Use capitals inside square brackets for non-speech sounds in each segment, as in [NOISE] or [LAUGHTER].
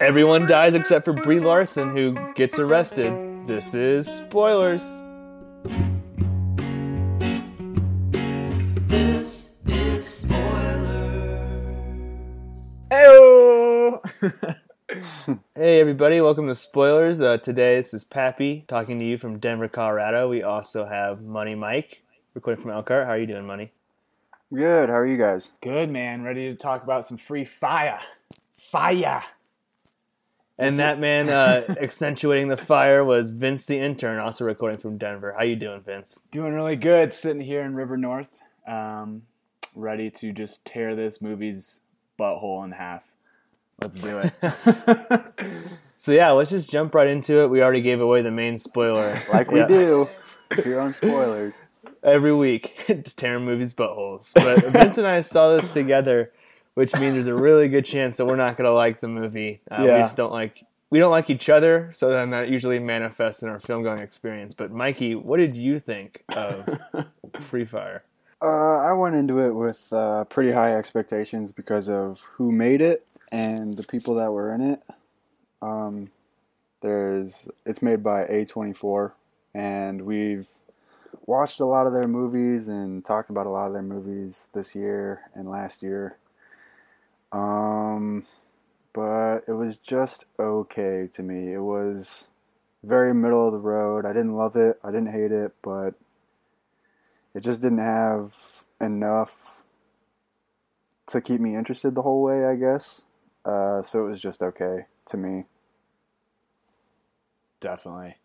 Everyone dies except for Brie Larson, who gets arrested. This is spoilers. This is spoilers. Heyo! [LAUGHS] hey everybody, welcome to Spoilers. Uh, today this is Pappy talking to you from Denver, Colorado. We also have Money Mike recording from Elkhart. How are you doing, Money? Good. How are you guys? Good man, ready to talk about some free fire. Fire. And that man uh, [LAUGHS] accentuating the fire was Vince the intern, also recording from Denver. How you doing, Vince? Doing really good sitting here in River North. Um, ready to just tear this movie's butthole in half. Let's do it. [LAUGHS] [LAUGHS] So yeah, let's just jump right into it. We already gave away the main spoiler, Like we Yeah. do here on spoilers. every week, just tearing movies buttholes. But Vince and I saw this together, which means there's a really good chance that we're not gonna like the movie. Uh, We just don't like we don't like each other, so then that usually manifests in our film going experience. But Mikey, what did you think of [LAUGHS] Free Fire? Uh, I went into it with uh, pretty high expectations because of who made it and the people that were in it. Um, there's it's made by A24, and we've watched a lot of their movies and talked about a lot of their movies this year and last year. Um, but it was just okay to me. It was very middle of the road. I didn't love it. I didn't hate it, but it just didn't have enough to keep me interested the whole way, I guess. Uh, so it was just okay to me. Definitely.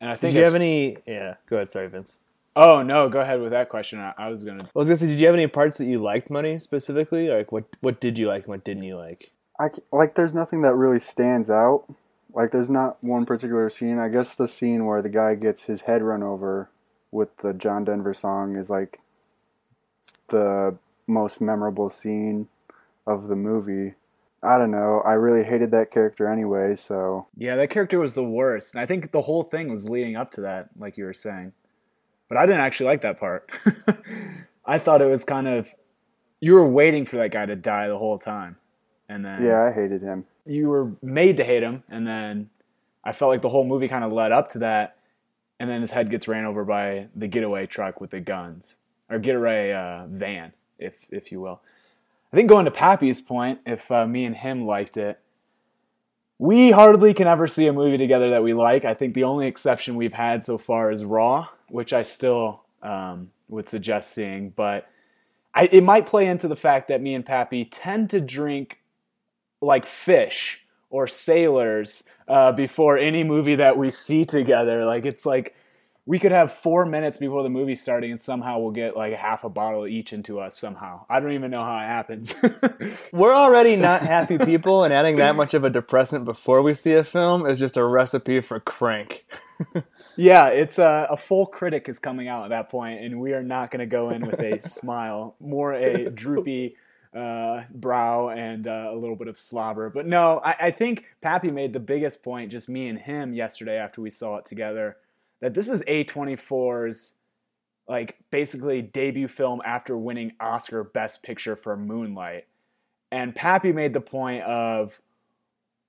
And I Did think you have any? Yeah, go ahead. Sorry, Vince. Oh no, go ahead with that question. I, I was gonna. I was gonna say, did you have any parts that you liked, Money specifically? Like, what what did you like and what didn't you like? I c- like there's nothing that really stands out. Like there's not one particular scene. I guess the scene where the guy gets his head run over with the John Denver song is like the most memorable scene of the movie. I don't know. I really hated that character anyway, so Yeah, that character was the worst, and I think the whole thing was leading up to that, like you were saying. But I didn't actually like that part. [LAUGHS] I thought it was kind of you were waiting for that guy to die the whole time, and then yeah, I hated him. you were made to hate him, and then I felt like the whole movie kind of led up to that, and then his head gets ran over by the getaway truck with the guns or getaway uh, van, if if you will. I think going to Pappy's point, if uh, me and him liked it, we hardly can ever see a movie together that we like. I think the only exception we've had so far is Raw, which I still um, would suggest seeing, but. I, it might play into the fact that me and Pappy tend to drink like fish or sailors uh, before any movie that we see together. Like it's like we could have four minutes before the movie starting, and somehow we'll get like half a bottle each into us. Somehow, I don't even know how it happens. [LAUGHS] We're already not happy people, and adding that much of a depressant before we see a film is just a recipe for crank. yeah, it's a, a full critic is coming out at that point, and we are not going to go in with a [LAUGHS] smile, more a droopy uh, brow and uh, a little bit of slobber. But no, I, I think Pappy made the biggest point, just me and him yesterday after we saw it together, that this is A24's like basically debut film after winning Oscar Best Picture for Moonlight. And Pappy made the point of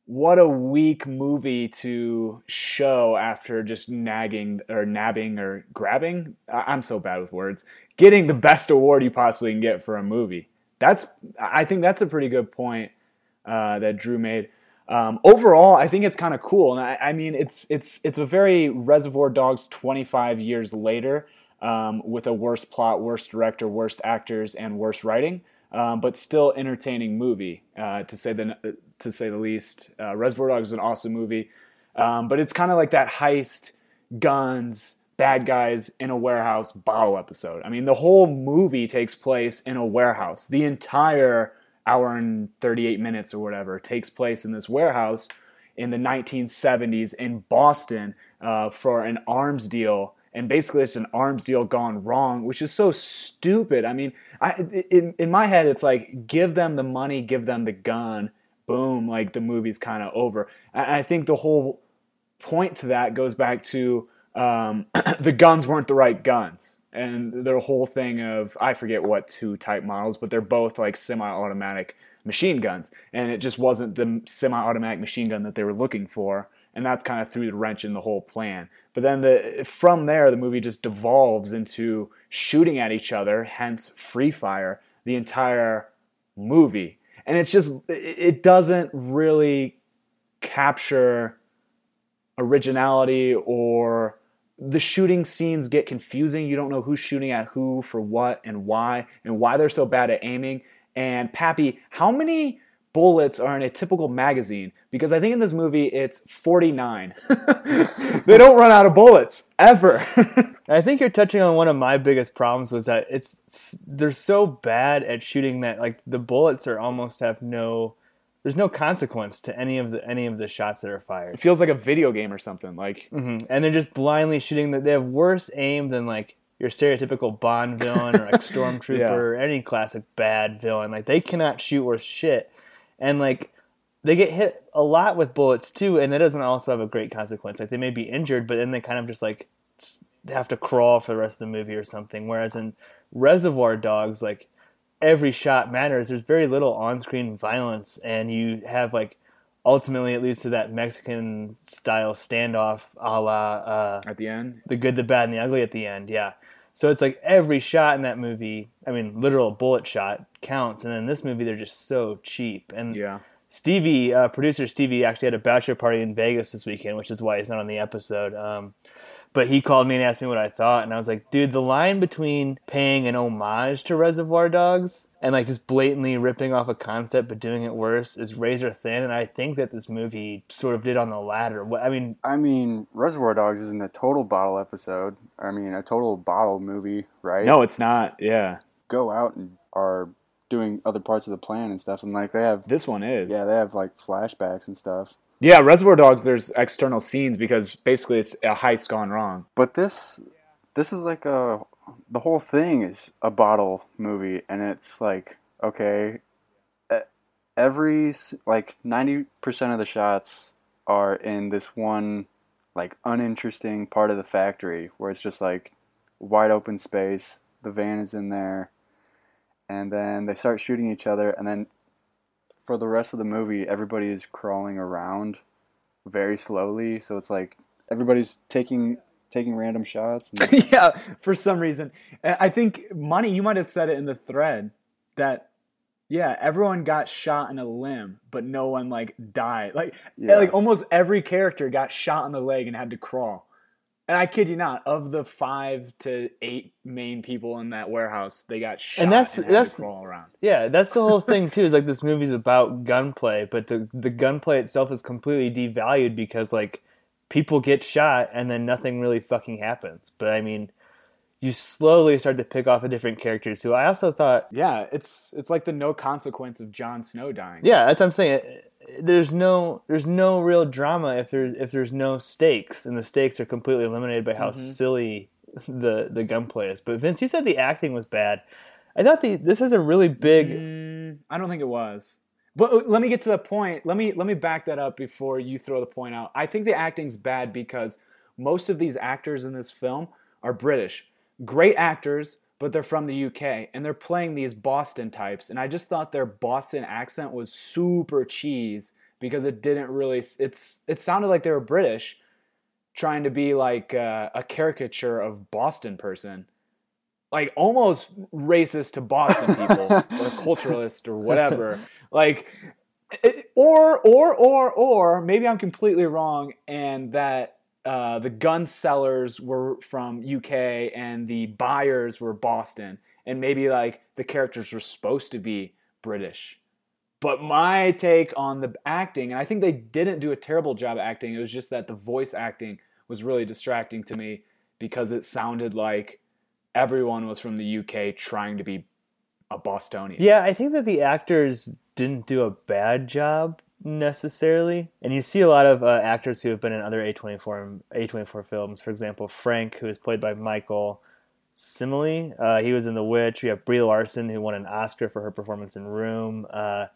what a weak movie to show after just nagging or nabbing or grabbing. I'm so bad with words. Getting the best award you possibly can get for a movie. That's I think that's a pretty good point uh, that Drew made. Um, overall, I think it's kind of cool, and I, I mean it's it's it's a very Reservoir Dogs 25 years later um, with a worse plot, worse director, worse actors, and worse writing um, but still entertaining movie uh, to say the to say the least. Uh, Reservoir Dogs is an awesome movie, um, but it's kind of like that heist, guns, bad guys in a warehouse bottle episode. I mean, the whole movie takes place in a warehouse. The entire hour and 38 minutes or whatever takes place in this warehouse in the 1970s in Boston uh, for an arms deal and basically it's an arms deal gone wrong, which is so stupid. I mean, I, in in my head, it's like give them the money, give them the gun, boom, like the movie's kind of over. I, I think the whole point to that goes back to um, [CLEARS THROAT] the guns weren't the right guns, and their whole thing of I forget what two type models, but they're both like semi-automatic machine guns, and it just wasn't the semi-automatic machine gun that they were looking for, and that's kind of threw the wrench in the whole plan. But then the from there, the movie just devolves into shooting at each other, hence free fire, the entire movie, and it's just it it doesn't really capture originality or the shooting scenes get confusing. You don't know who's shooting at who for what and why and why they're so bad at aiming. And Pappy, how many bullets are in a typical magazine? Because I think in this movie it's 49. [LAUGHS] they don't run out of bullets ever. [LAUGHS] I think you're touching on one of my biggest problems was that it's they're so bad at shooting that like the bullets are almost have no there's no consequence to any of the any of the shots that are fired. it feels like a video game or something. Like hmm And they're just blindly shooting that they have worse aim than like your stereotypical Bond villain or like [LAUGHS] Stormtrooper Yeah. or any classic bad villain. Like they cannot shoot worth shit. And like they get hit a lot with bullets too, and that doesn't also have a great consequence. Like they may be injured, but then they kind of just like have to crawl for the rest of the movie or something. Whereas in Reservoir Dogs, like every shot matters. There's very little on-screen violence, and you have like ultimately it leads to that Mexican style standoff, a la uh, at the end, the good, the bad, and the ugly at the end. Yeah. So it's like every shot in that movie, I mean, literal bullet shot counts. And in this movie, they're just so cheap. And yeah. Stevie, uh, producer Stevie, actually had a bachelor party in Vegas this weekend, which is why he's not on the episode. Um, but he called me and asked me what I thought, and I was like, dude, the line between paying an homage to Reservoir Dogs and like just blatantly ripping off a concept but doing it worse is razor thin, and I think that this movie sort of did on the latter. What- I mean, I mean, Reservoir Dogs isn't a total bottle episode. I mean, a total bottle movie, right? No, it's not. Yeah, Go out and are doing other parts of the plan and stuff, and like they have, this one is. yeah, they have like flashbacks and stuff. Yeah, Reservoir Dogs. There's external scenes because basically it's a heist gone wrong. But this, this is like a, the whole thing is a bottle movie, and it's like okay, every like ninety percent of the shots are in this one like uninteresting part of the factory where it's just like wide open space. The van is in there, and then they start shooting each other, and then for the rest of the movie, everybody is crawling around very slowly. So it's like everybody's taking taking random shots. And [LAUGHS] yeah, for some reason, I think money. You might have said it in the thread that yeah, everyone got shot in a limb, but no one like died. Like Yeah. like almost every character got shot in the leg and had to crawl. And I kid you not, of the five to eight main people in that warehouse, they got shot and that's- had that's- crawl around. Yeah, that's the whole thing too. Is like this movie's about gunplay, but the the gunplay itself is completely devalued because like people get shot and then nothing really fucking happens. But I mean, you slowly start to pick off the different characters who I also thought. Yeah, it's it's like the no consequence of Jon Snow dying. Yeah, that's what I'm saying. There's no there's no real drama if there's if there's no stakes, and the stakes are completely eliminated by how silly [LAUGHS] the the gunplay is. But Vince, you said the acting was bad. I thought the this is a really big. Mm, I don't think it was. But uh, let me get to the point. Let me let me back that up before you throw the point out. I think the acting's bad because most of these actors in this film are British. Great actors, but they're from the UK and they're playing these Boston types. And I just thought their Boston accent was super cheese because it didn't really it's it sounded like they were British trying to be like uh, a caricature of Boston person like almost racist to Boston people [LAUGHS] or culturalist or whatever. Like, it- or or or or maybe I'm completely wrong, and that uh, the gun sellers were from UK and the buyers were Boston, and maybe like the characters were supposed to be British. But my take on the acting, and I think they didn't do a terrible job acting. It was just that the voice acting was really distracting to me because it sounded like everyone was from the UK trying to be a Bostonian. Yeah, I think that the actors didn't do a bad job necessarily, and you see a lot of uh, actors who have been in other A24 A24 films. For example, Frank, who is played by Michael Smiley. Uh, he was in The Witch. We have Brie Larson, who won an Oscar for her performance in Room. Uh,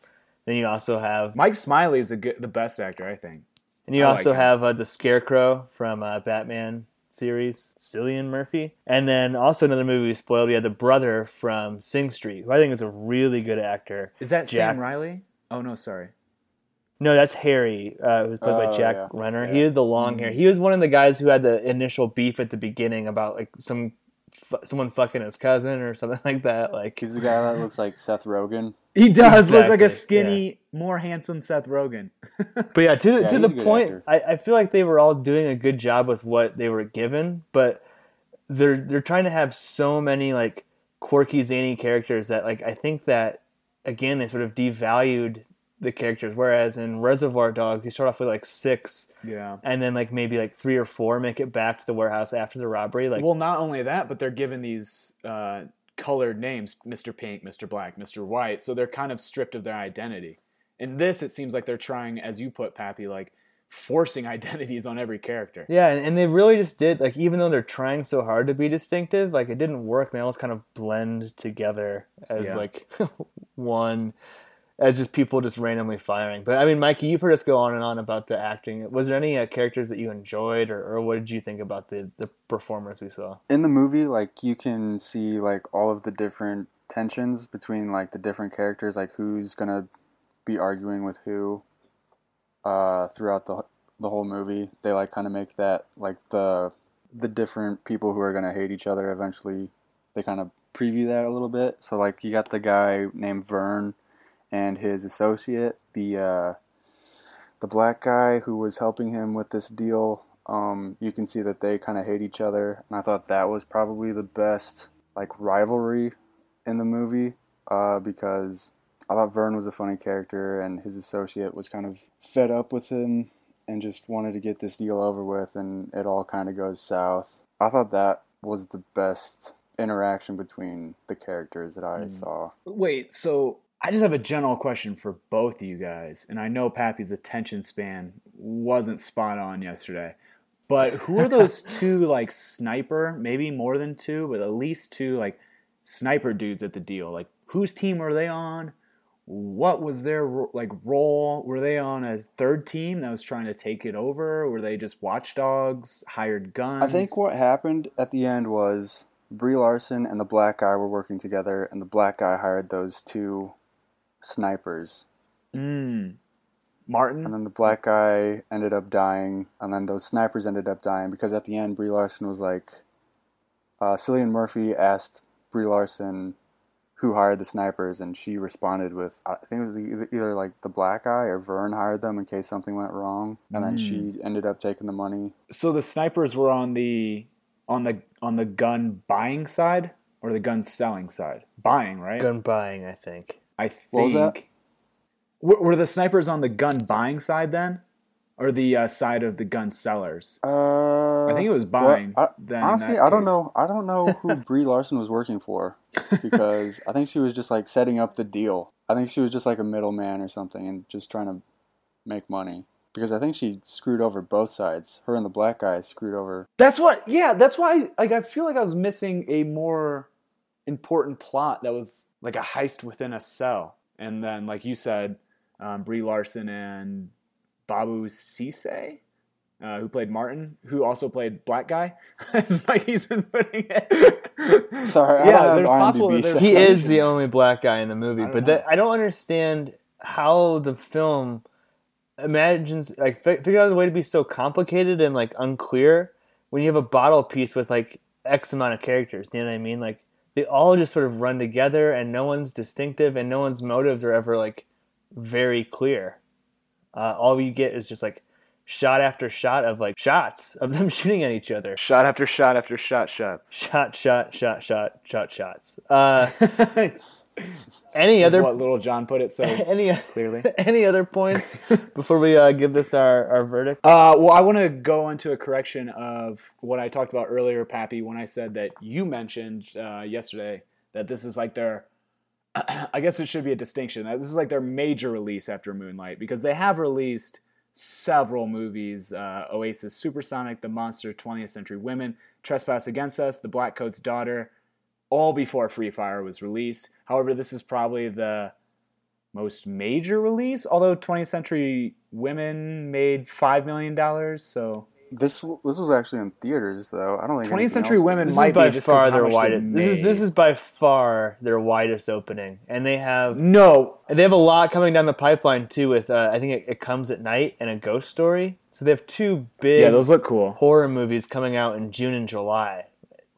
then you also have, Mike Smiley is a good, the best actor, I think. and you I also him. have uh, the Scarecrow from uh, Batman series, Cillian Murphy. And then also another movie we spoiled. We had the brother from Sing Street, who I think is a really good actor. Is that Jack- Sam Riley? Oh no, sorry. No, that's Harry, uh, who's played by Oh, Jack yeah. Reynor. Yeah. He had the long hair. He was one of the guys who had the initial beef at the beginning about like some fu- someone fucking his cousin or something [LAUGHS] like that. Like He's the guy that looks like Seth Rogen. He does look like a skinny, more handsome Seth Rogen. [LAUGHS] But yeah, to Yeah, to the point. I, I feel like they were all doing a good job with what they were given, but they're they're trying to have so many like quirky, zany characters that like I think that again they sort of devalued the characters. Whereas in Reservoir Dogs, you start off with like six, yeah. and then like maybe like three or four make it back to the warehouse after the robbery. Like Well, not only that, but they're given these uh, colored names: Mr. Pink, Mr. Black, Mr. White. So they're kind of stripped of their identity. In this, it seems like they're trying, as you put, Pappy, like forcing [LAUGHS] identities on every character. Yeah, and, and they really just did like even though they're trying so hard to be distinctive, like it didn't work. They almost kind of blend together as Yeah. like [LAUGHS] one, as just people just randomly firing. But I mean, Mikey, you've heard us go on and on about the acting. Was there any uh, characters that you enjoyed, or, or what did you think about the the performers we saw? in the movie like you can see like all of the different tensions between like the different characters like who's gonna be arguing with who uh throughout the the whole movie they like kind of make that like the the different people who are gonna hate each other eventually they kind of preview that a little bit so like you got the guy named vern and his associate the uh the black guy who was helping him with this deal um, you can see that they kind of hate each other and i thought that was probably the best like rivalry in the movie uh, because i thought vern was a funny character and his associate was kind of fed up with him and just wanted to get this deal over with and it all kind of goes south. I thought that was the best interaction between the characters that i saw. Wait, so I just have a general question for both of you guys, and I know Pappy's attention span wasn't spot on yesterday. But who are those [LAUGHS] two like sniper, maybe more than two, but at least two like sniper dudes at the deal? Like whose team were they on? What was their like role? Were they on a third team that was trying to take it over? Were they just watchdogs, hired guns? I think what happened at the end was Brie Larson and the black guy were working together, and the black guy hired those two snipers. Mm. Martin. And then the black guy ended up dying, and then those snipers ended up dying because at the end, Brie Larson was like, uh, Cillian Murphy asked Brie Larson who hired the snipers, and she responded with, I think it was either, either like the black guy or Vern hired them in case something went wrong, and then she ended up taking the money. So the snipers were on the on the on the gun buying side or the gun selling side? Buying, right? Gun buying, I think. I think. What was that? Were, were the snipers on the gun buying side then, or the uh, side of the gun sellers? Uh, I think it was well, buying. I- then honestly, that I don't know. I don't know who [LAUGHS] Brie Larson was working for because I think she was just like setting up the deal. I think she was just like a middleman or something and just trying to make money. Because I think she screwed over both sides. Her and the black guy screwed over. That's what. Yeah, that's why. Like, I feel like I was missing a more important plot that was like a heist within a cell, and then, like you said, um, Brie Larson and Babou Ceesay, uh, who played Martin, who also played Black Guy, as Mikey's been putting it. Sorry, I yeah, don't have there's possible that there's. He is the only black guy in the movie, I but that, I don't understand how the film imagines like fi- figure out a way to be so complicated and like unclear when you have a bottle piece with like X amount of characters. You know what I mean? Like they all just sort of run together, and no one's distinctive, and no one's motives are ever like very clear. Uh, all you get is just like shot after shot of like shots of them [LAUGHS] shooting at each other. shot after shot after shot shots. Shot, shot, shot, shot, shot, shots. Uh, [LAUGHS] any other what little John put it so [LAUGHS] any clearly. [LAUGHS] any other points before we uh, give this our, our verdict? Uh, well, I want to go into a correction of what I talked about earlier, Pappy, when I said that you mentioned uh, yesterday that this is like their. [CLEARS THROAT] I guess it should be a distinction. This is like their major release after Moonlight because they have released several movies: uh, Oasis, Supersonic, The Monster, 20th Century Women, Trespass Against Us, The Black Coat's Daughter, all before Free Fire was released. However, this is probably the most major release, although 20th Century Women made $5 million, so This this was actually in theaters though. I don't think 20th Century else Women This might by be just 'cause far their widest. This is this is by far their widest opening, and they have no. they have a lot coming down the pipeline too. With uh, I think it, it comes at night and a ghost story. So they have two big Yeah, those look cool. horror movies coming out in June and July,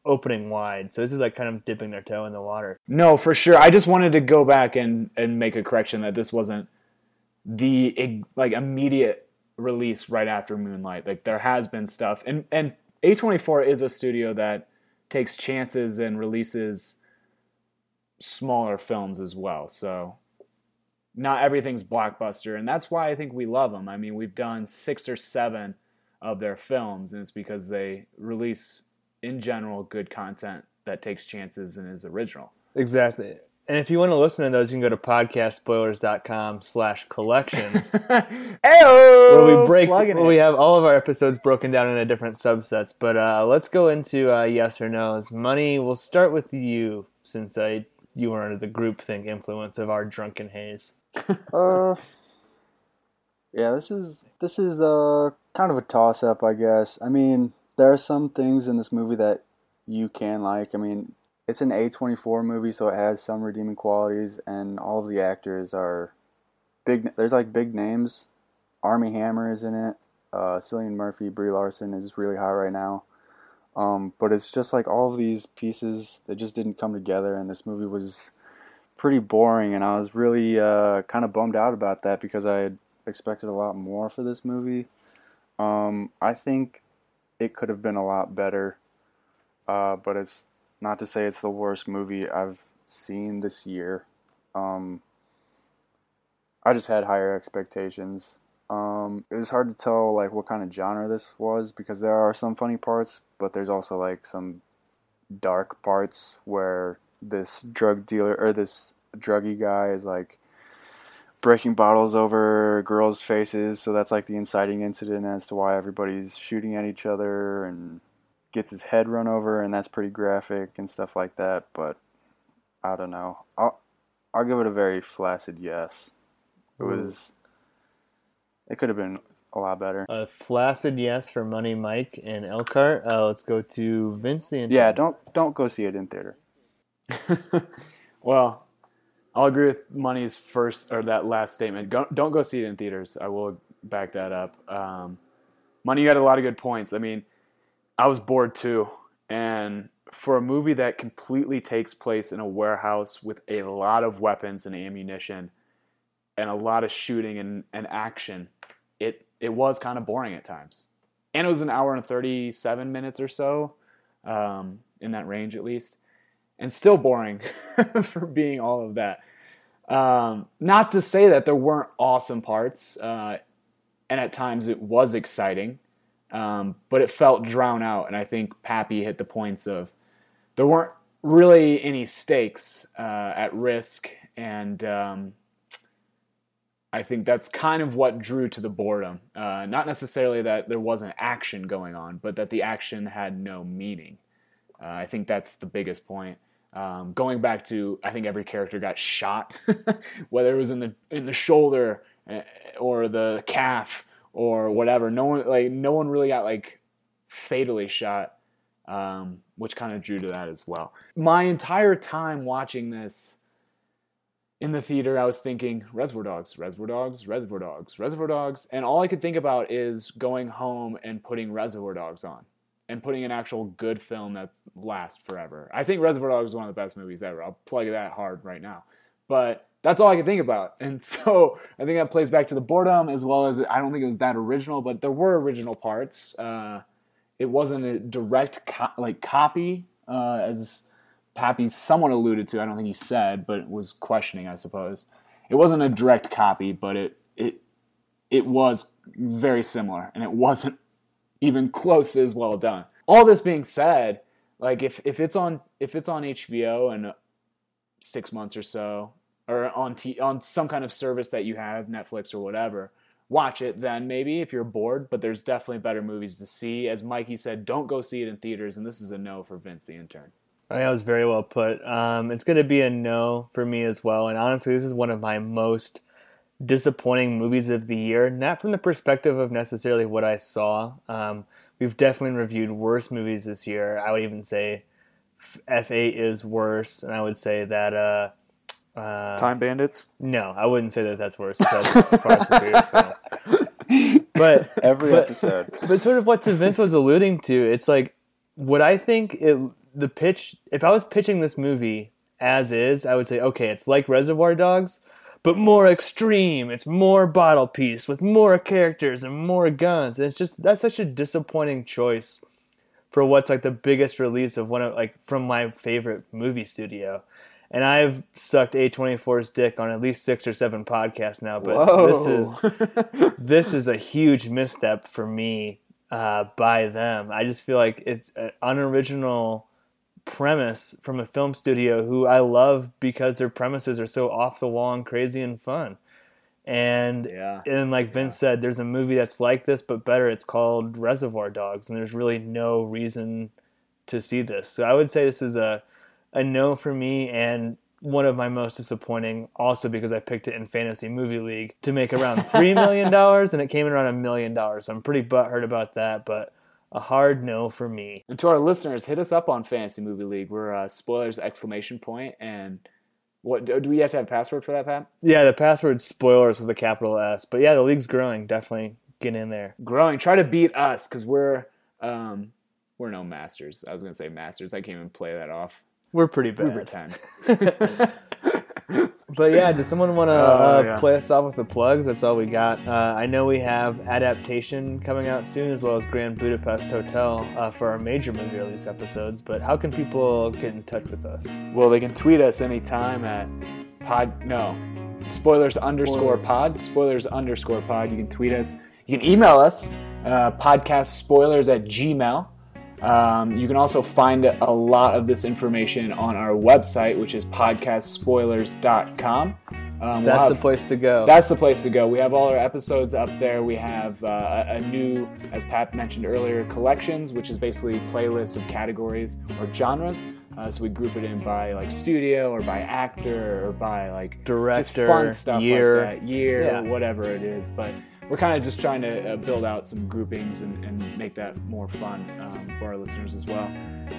opening wide. So this is like kind of dipping their toe in the water. No, for sure. I just wanted to go back and and make a correction that this wasn't the like immediate release right after Moonlight. Like there has been stuff, and and A24 is a studio that takes chances and releases smaller films as well. So not everything's blockbuster, and that's why I think we love them. I mean, we've done six or seven of their films, and it's because they release in general good content that takes chances and is original. Exactly. And if you want to listen to those, you can go to podcastspoilers.com slash collections. [LAUGHS] Heyo! where we break where it. we have all of our episodes broken down into different subsets. But uh, let's go into uh, yes or no's. Money, we'll start with you since I you were under the groupthink influence of our drunken haze. [LAUGHS] Uh, yeah, this is this is uh kind of a toss up, I guess. I mean, there are some things in this movie that you can like. I mean, it's an A twenty four movie, so it has some redeeming qualities, and all of the actors are big. There's like big names. Armie Hammer is in it. Uh, Cillian Murphy, Brie Larson is really high right now. Um, but it's just like all of these pieces that just didn't come together, and this movie was pretty boring, and I was really uh, kind of bummed out about that because I had expected a lot more for this movie. Um, I think it could have been a lot better, uh, but it's not to say it's the worst movie I've seen this year. Um, I just had higher expectations. Um, it was hard to tell like what kind of genre this was because there are some funny parts, but there's also like some dark parts where this drug dealer or this druggy guy is like breaking bottles over girls' faces. So that's like the inciting incident as to why everybody's shooting at each other and gets his head run over, and that's pretty graphic and stuff like that. But I don't know. I'll I'll give it a very flaccid yes. It was. It could have been a lot better. A flaccid yes for Money Mike and Elkhart. Uh, let's go to Vince the Intern. Yeah, don't don't go see it in theater. [LAUGHS] Well, I'll agree with Money's first or that last statement. Go, don't go see it in theaters. I will back that up. Um, Money, you had a lot of good points. I mean, I was bored too, and for a movie that completely takes place in a warehouse with a lot of weapons and ammunition and a lot of shooting and, and action, it it was kind of boring at times. And it was an hour and thirty seven minutes or so, um, in that range at least and still boring [LAUGHS] for being all of that. Um, not to say that there weren't awesome parts, uh, and at times it was exciting, um, but it felt drown out. And I think Pappy hit the points of there weren't really any stakes uh, at risk, and um, I think that's kind of what drew to the boredom. Uh, not necessarily that there wasn't action going on, but that the action had no meaning. Uh, I think that's the biggest point. Um, going back to, I think every character got shot, [LAUGHS] whether it was in the in the shoulder uh, or the calf or whatever. No one like no one really got like fatally shot, um, which kind of drew to that as well. My entire time watching this in the theater, I was thinking Reservoir Dogs, Reservoir Dogs, Reservoir Dogs, Reservoir Dogs, and all I could think about is going home and putting Reservoir Dogs on and putting an actual good film that's lasts forever. I think Reservoir Dogs is one of the best movies ever. I'll plug that hard right now. But that's all I could think about. [LAUGHS] And so I think that plays back to the boredom as well as I don't think it was that original, but there were original parts. Uh, it wasn't a direct co- like copy uh, as Pappy somewhat alluded to. I don't think he said, but was questioning, I suppose. It wasn't a direct copy, but it it it was very similar, and it [LAUGHS] wasn't even close as well done. All this being said, like if, if it's on if it's on HBO in six months or so, or on t- on some kind of service that you have, Netflix or whatever, watch it then maybe if you're bored. But there's definitely better movies to see. As Mikey said, don't go see it in theaters, and this is a no for Vince the intern. I think that was very well put. Um, it's going to be a no for me as well. And honestly, this is one of my most disappointing movies of the year, not from the perspective of necessarily what I saw. Um, we've definitely reviewed worse movies this year. I would even say F8 is worse, and I would say that. Uh, uh, Time Bandits. no, I wouldn't say that that's worse. Because it's far superior film. [LAUGHS] But Every but- episode. [LAUGHS] but sort of what Vince was alluding to, it's like what I think it the pitch. If I was pitching this movie as is, I would say, okay, it's like Reservoir Dogs, but more extreme. It's more bottle piece with more characters and more guns. And it's just that's such a disappointing choice for what's like the biggest release of one of like from my favorite movie studio. And I've sucked A24's dick on at least six or seven podcasts now, but this is [LAUGHS] this is a huge misstep for me uh, by them. I just feel like it's an unoriginal premise from a film studio who I love because their premises are so off the wall and crazy and fun. And Yeah. and like Vince said, there's a movie that's like this but better. It's called Reservoir Dogs, and there's really no reason to see this. So I would say this is a a no for me and one of my most disappointing also because I picked it in fantasy movie league to make around three million dollars and it came in around a million dollars. So I'm pretty butthurt about that, but a hard no for me. And to our listeners, hit us up on Fantasy Movie League. We're uh, spoilers exclamation point and what do we have to have a password for that, Pat? Yeah, the password spoilers with a capital S. But yeah, the league's growing. Definitely get in there. Growing. Try to beat us because we're um, we're no masters. I was gonna say masters. I can't even play that off. We're pretty bad. We pretend. [LAUGHS] But yeah, does someone want to [LAUGHS] Oh, uh, yeah. play us off with the plugs? That's all we got. Uh, I know we have adaptation coming out soon, as well as Grand Budapest Hotel uh, for our major movie release episodes. But how can people get in touch with us? well, they can tweet us anytime at pod. No, spoilers underscore pod. Spoilers underscore pod. You can tweet us. You can email us. Uh, podcast spoilers at gmail. Um, you can also find a lot of this information on our website, which is podcastspoilers.com. Um, we'll That's the place to go. That's the place to go. We have all our episodes up there. We have uh, a new, as Pat mentioned earlier, collections, which is basically a playlist of categories or genres. Uh, so we group it in by like studio or by actor or by like just Director, fun stuff year. like that, year, Yeah. whatever it is. But we're kind of just trying to uh, build out some groupings and, and make that more fun um, for our listeners as well.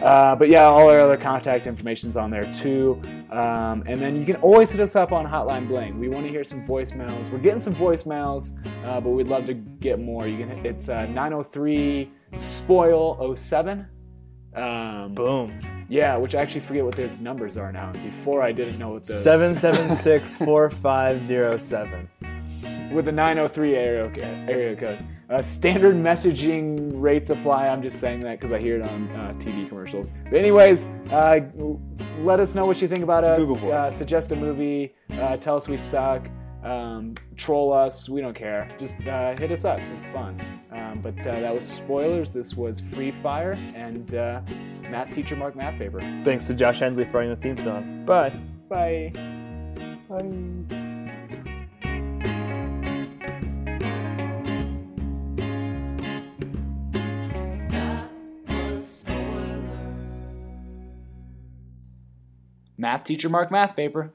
Uh, but yeah, all our other contact information's on there too. Um, and then you can always hit us up on Hotline Bling. We want to hear some voicemails. We're getting some voicemails, uh, but we'd love to get more. You can. It's uh, 903 spoil 07. Um, Boom. yeah, which I actually forget what those numbers are now. Before I didn't know what the Seven seven six four five zero seven. With the 903 area, co- area code. Uh, standard messaging rates apply. I'm just saying that because I hear it on uh, TV commercials. But anyways, uh, let us know what you think about It's us. Google Voice. Uh, suggest a movie. Uh, tell us we suck. Um, troll us. We don't care. Just uh, hit us up. It's fun. Um, but uh, that was spoilers. This was Free Fire and uh, math teacher Mark Math Paper. Thanks to Josh Hensley for writing the theme song. Bye. Bye. That Math teacher Mark Math Paper.